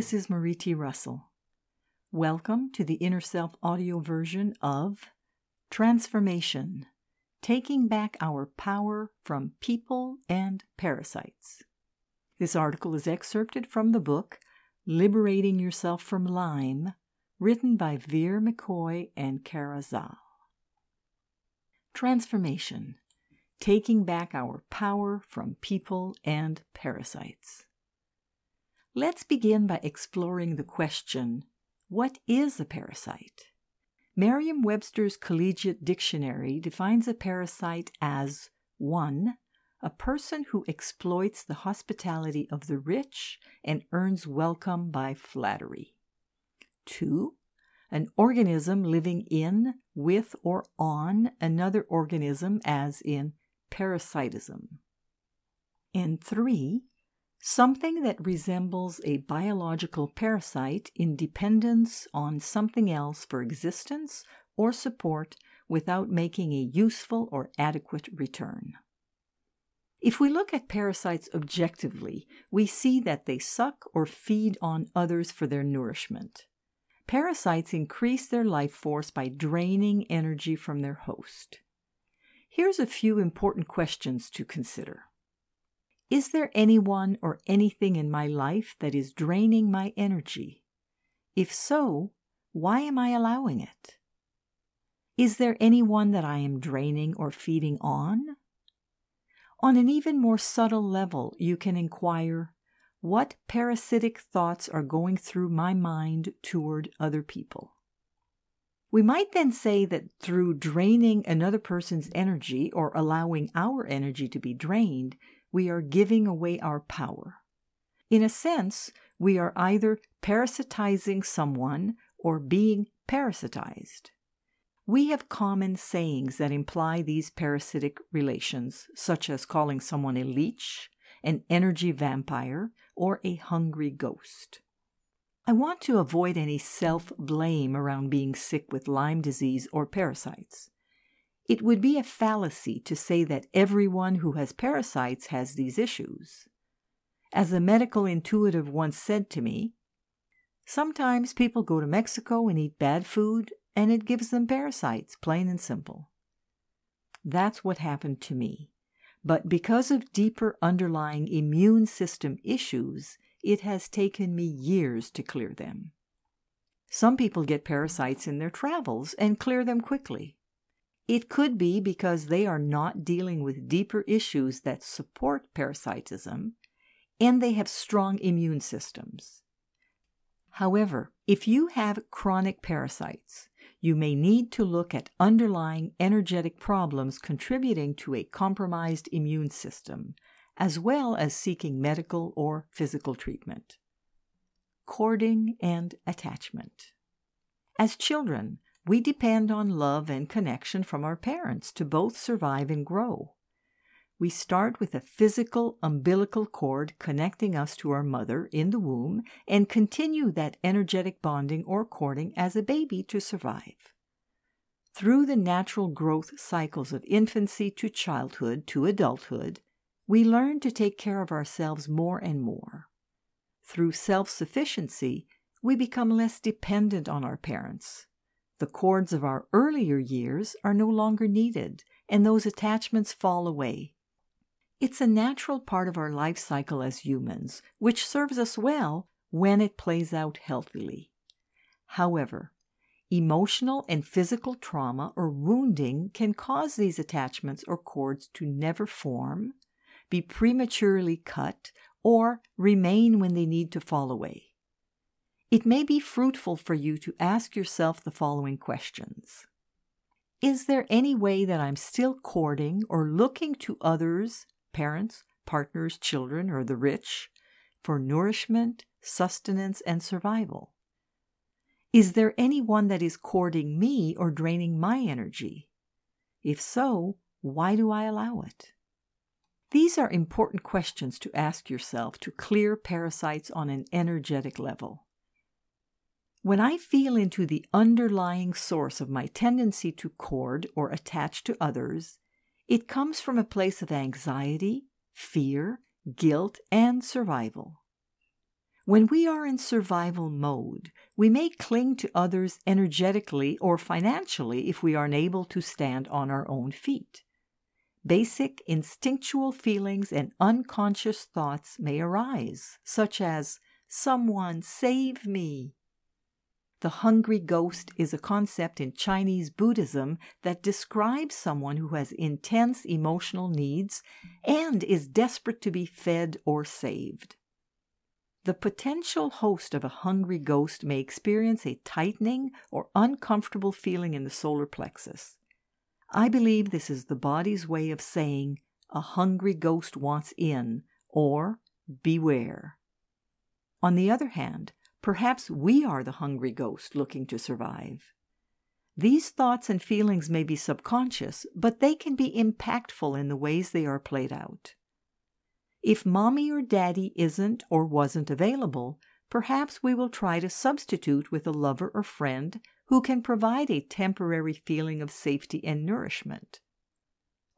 this is Marie T. Russell. Welcome to the Inner Self audio version of Transformation Taking Back Our Power from People and Parasites. This article is excerpted from the book Liberating Yourself from Lyme, written by Vera McCoy and Kara Zahl. Transformation Taking Back Our Power from People and Parasites. Let's begin by exploring the question what is a parasite? Merriam Webster's Collegiate Dictionary defines a parasite as 1. A person who exploits the hospitality of the rich and earns welcome by flattery. 2. An organism living in, with, or on another organism, as in parasitism. And 3 something that resembles a biological parasite in dependence on something else for existence or support without making a useful or adequate return. If we look at parasites objectively, we see that they suck or feed on others for their nourishment. Parasites increase their life force by draining energy from their host. Here's a few important questions to consider. Is there anyone or anything in my life that is draining my energy? If so, why am I allowing it? Is there anyone that I am draining or feeding on? On an even more subtle level, you can inquire what parasitic thoughts are going through my mind toward other people. We might then say that through draining another person's energy or allowing our energy to be drained, we are giving away our power. In a sense, we are either parasitizing someone or being parasitized. We have common sayings that imply these parasitic relations, such as calling someone a leech, an energy vampire, or a hungry ghost. I want to avoid any self blame around being sick with Lyme disease or parasites. It would be a fallacy to say that everyone who has parasites has these issues. As a medical intuitive once said to me, sometimes people go to Mexico and eat bad food and it gives them parasites, plain and simple. That's what happened to me. But because of deeper underlying immune system issues, it has taken me years to clear them. Some people get parasites in their travels and clear them quickly. It could be because they are not dealing with deeper issues that support parasitism and they have strong immune systems. However, if you have chronic parasites, you may need to look at underlying energetic problems contributing to a compromised immune system, as well as seeking medical or physical treatment. Cording and attachment. As children, we depend on love and connection from our parents to both survive and grow. We start with a physical umbilical cord connecting us to our mother in the womb and continue that energetic bonding or cording as a baby to survive. Through the natural growth cycles of infancy to childhood to adulthood, we learn to take care of ourselves more and more. Through self sufficiency, we become less dependent on our parents, the cords of our earlier years are no longer needed, and those attachments fall away. It's a natural part of our life cycle as humans, which serves us well when it plays out healthily. However, emotional and physical trauma or wounding can cause these attachments or cords to never form, be prematurely cut, or remain when they need to fall away. It may be fruitful for you to ask yourself the following questions Is there any way that I'm still cording or looking to others, parents, partners, children, or the rich, for nourishment, sustenance, and survival? Is there anyone that is cording me or draining my energy? If so, why do I allow it? These are important questions to ask yourself to clear parasites on an energetic level. When I feel into the underlying source of my tendency to cord or attach to others, it comes from a place of anxiety, fear, guilt, and survival. When we are in survival mode, we may cling to others energetically or financially if we are unable to stand on our own feet. Basic instinctual feelings and unconscious thoughts may arise, such as, Someone save me! The hungry ghost is a concept in Chinese Buddhism that describes someone who has intense emotional needs and is desperate to be fed or saved. The potential host of a hungry ghost may experience a tightening or uncomfortable feeling in the solar plexus. I believe this is the body's way of saying, a hungry ghost wants in, or beware. On the other hand, Perhaps we are the hungry ghost looking to survive. These thoughts and feelings may be subconscious, but they can be impactful in the ways they are played out. If mommy or daddy isn't or wasn't available, perhaps we will try to substitute with a lover or friend who can provide a temporary feeling of safety and nourishment.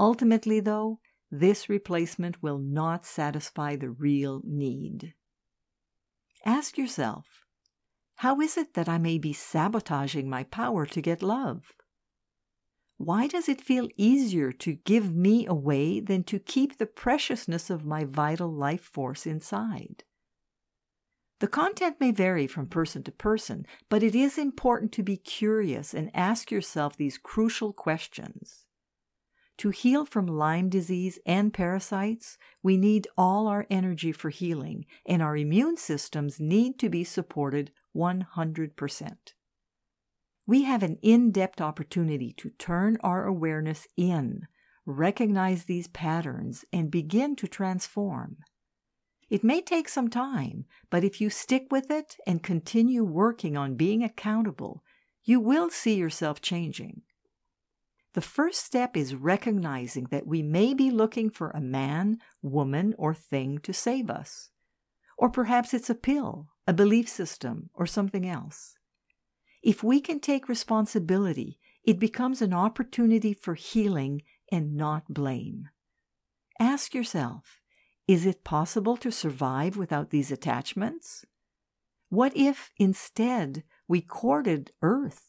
Ultimately, though, this replacement will not satisfy the real need. Ask yourself how is it that I may be sabotaging my power to get love? Why does it feel easier to give me away than to keep the preciousness of my vital life force inside? The content may vary from person to person, but it is important to be curious and ask yourself these crucial questions. To heal from Lyme disease and parasites, we need all our energy for healing, and our immune systems need to be supported 100%. We have an in depth opportunity to turn our awareness in, recognize these patterns, and begin to transform. It may take some time, but if you stick with it and continue working on being accountable, you will see yourself changing. The first step is recognizing that we may be looking for a man, woman, or thing to save us. Or perhaps it's a pill, a belief system, or something else. If we can take responsibility, it becomes an opportunity for healing and not blame. Ask yourself is it possible to survive without these attachments? What if, instead, we corded Earth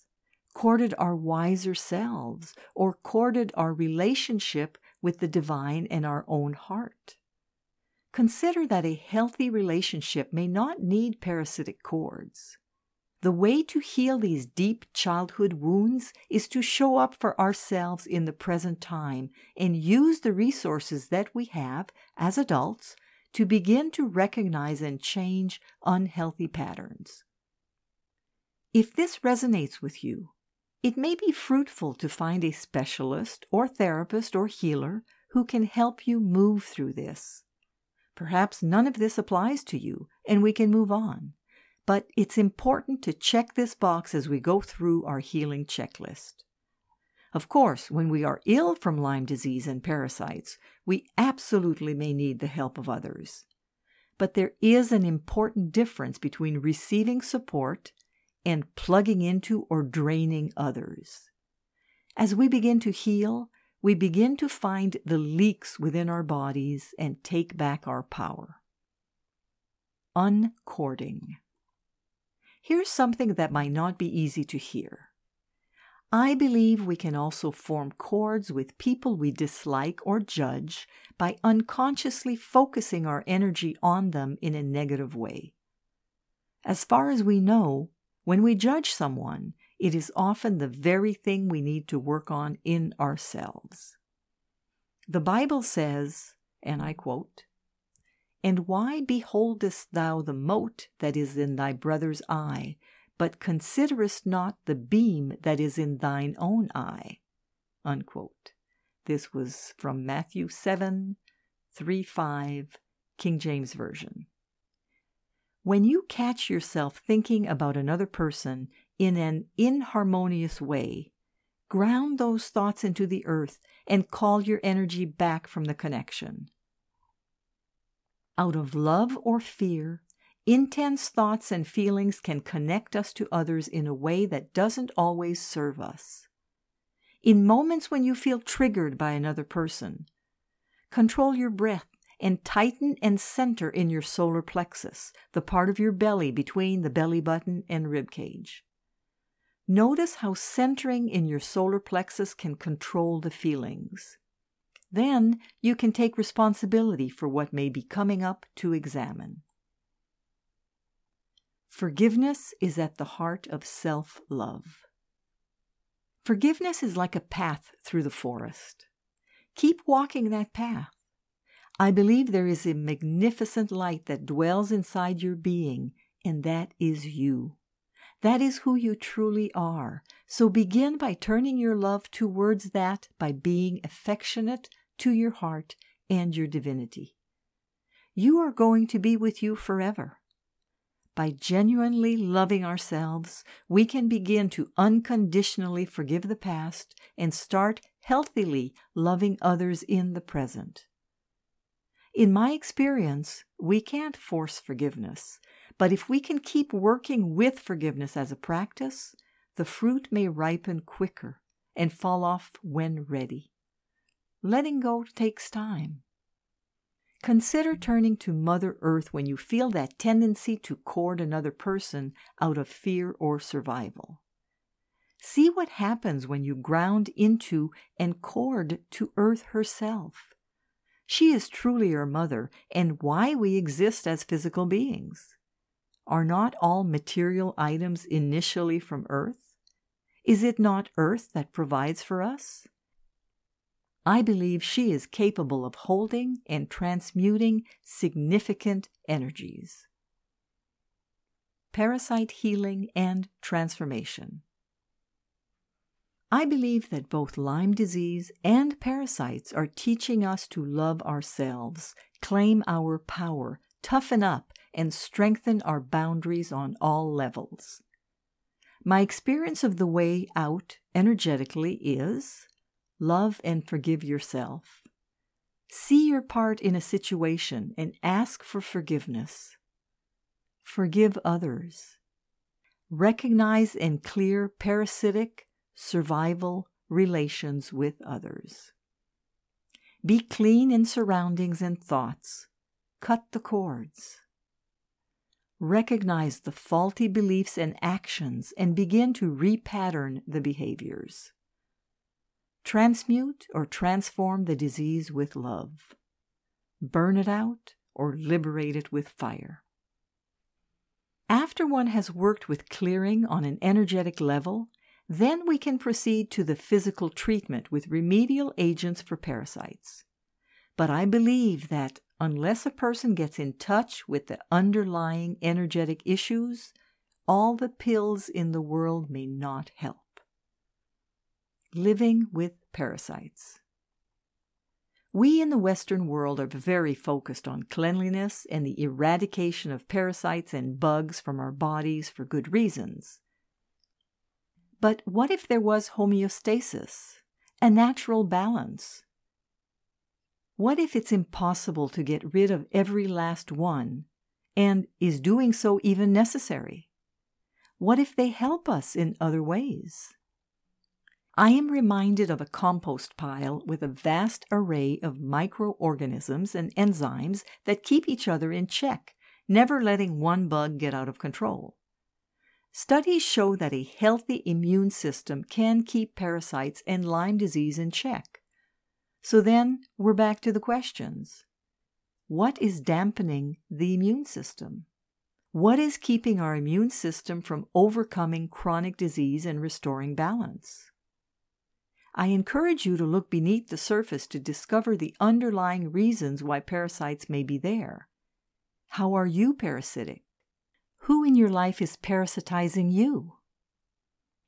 corded our wiser selves, or corded our relationship with the divine and our own heart. Consider that a healthy relationship may not need parasitic cords. The way to heal these deep childhood wounds is to show up for ourselves in the present time and use the resources that we have as adults to begin to recognize and change unhealthy patterns. If this resonates with you, it may be fruitful to find a specialist or therapist or healer who can help you move through this. Perhaps none of this applies to you and we can move on, but it's important to check this box as we go through our healing checklist. Of course, when we are ill from Lyme disease and parasites, we absolutely may need the help of others. But there is an important difference between receiving support and plugging into or draining others. As we begin to heal, we begin to find the leaks within our bodies and take back our power. Uncording. Here's something that might not be easy to hear. I believe we can also form cords with people we dislike or judge by unconsciously focusing our energy on them in a negative way. As far as we know, when we judge someone, it is often the very thing we need to work on in ourselves. The Bible says, and I quote, And why beholdest thou the mote that is in thy brother's eye, but considerest not the beam that is in thine own eye? Unquote. This was from Matthew 7 3 5, King James Version. When you catch yourself thinking about another person in an inharmonious way, ground those thoughts into the earth and call your energy back from the connection. Out of love or fear, intense thoughts and feelings can connect us to others in a way that doesn't always serve us. In moments when you feel triggered by another person, control your breath and tighten and center in your solar plexus, the part of your belly between the belly button and rib cage. Notice how centering in your solar plexus can control the feelings. Then you can take responsibility for what may be coming up to examine. Forgiveness is at the heart of self love. Forgiveness is like a path through the forest. Keep walking that path. I believe there is a magnificent light that dwells inside your being, and that is you. That is who you truly are. So begin by turning your love towards that by being affectionate to your heart and your divinity. You are going to be with you forever. By genuinely loving ourselves, we can begin to unconditionally forgive the past and start healthily loving others in the present. In my experience, we can't force forgiveness, but if we can keep working with forgiveness as a practice, the fruit may ripen quicker and fall off when ready. Letting go takes time. Consider turning to Mother Earth when you feel that tendency to cord another person out of fear or survival. See what happens when you ground into and cord to Earth herself. She is truly your mother and why we exist as physical beings. Are not all material items initially from Earth? Is it not Earth that provides for us? I believe she is capable of holding and transmuting significant energies. Parasite healing and transformation. I believe that both Lyme disease and parasites are teaching us to love ourselves, claim our power, toughen up, and strengthen our boundaries on all levels. My experience of the way out energetically is love and forgive yourself. See your part in a situation and ask for forgiveness. Forgive others. Recognize and clear parasitic, survival relations with others. Be clean in surroundings and thoughts. Cut the cords. Recognize the faulty beliefs and actions and begin to repattern the behaviors. Transmute or transform the disease with love. Burn it out or liberate it with fire. After one has worked with clearing on an energetic level, then we can proceed to the physical treatment with remedial agents for parasites. But I believe that unless a person gets in touch with the underlying energetic issues, all the pills in the world may not help. Living with parasites. We in the Western world are very focused on cleanliness and the eradication of parasites and bugs from our bodies for good reasons. But what if there was homeostasis, a natural balance? What if it's impossible to get rid of every last one, and is doing so even necessary? What if they help us in other ways? I am reminded of a compost pile with a vast array of microorganisms and enzymes that keep each other in check, never letting one bug get out of control. Studies show that a healthy immune system can keep parasites and Lyme disease in check. So then we're back to the questions. What is dampening the immune system? What is keeping our immune system from overcoming chronic disease and restoring balance? I encourage you to look beneath the surface to discover the underlying reasons why parasites may be there. How are you parasitic? Who in your life is parasitizing you?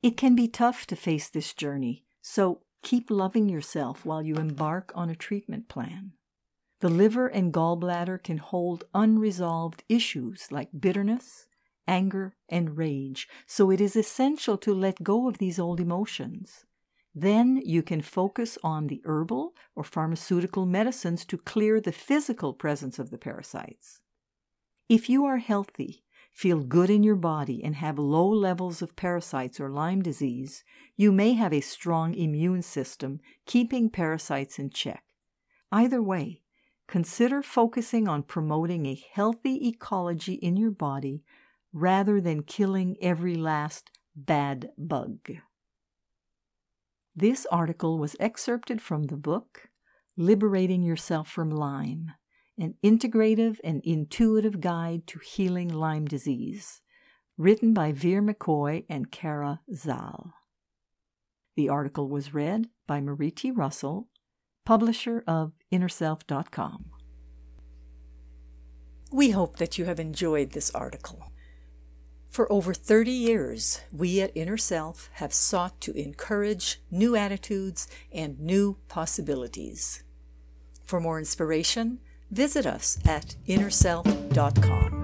It can be tough to face this journey, so keep loving yourself while you embark on a treatment plan. The liver and gallbladder can hold unresolved issues like bitterness, anger, and rage, so it is essential to let go of these old emotions. Then you can focus on the herbal or pharmaceutical medicines to clear the physical presence of the parasites. If you are healthy, feel good in your body, and have low levels of parasites or Lyme disease, you may have a strong immune system keeping parasites in check. Either way, consider focusing on promoting a healthy ecology in your body rather than killing every last bad bug. This article was excerpted from the book Liberating Yourself from Lyme An Integrative and Intuitive Guide to Healing Lyme Disease, written by Vera McCoy and Kara Zahl. The article was read by Marie T. Russell publisher of InnerSelf.com. We hope that you have enjoyed this article. For over 30 years, we at Inner Self have sought to encourage new attitudes and new possibilities. For more inspiration, visit us at InnerSelf.com.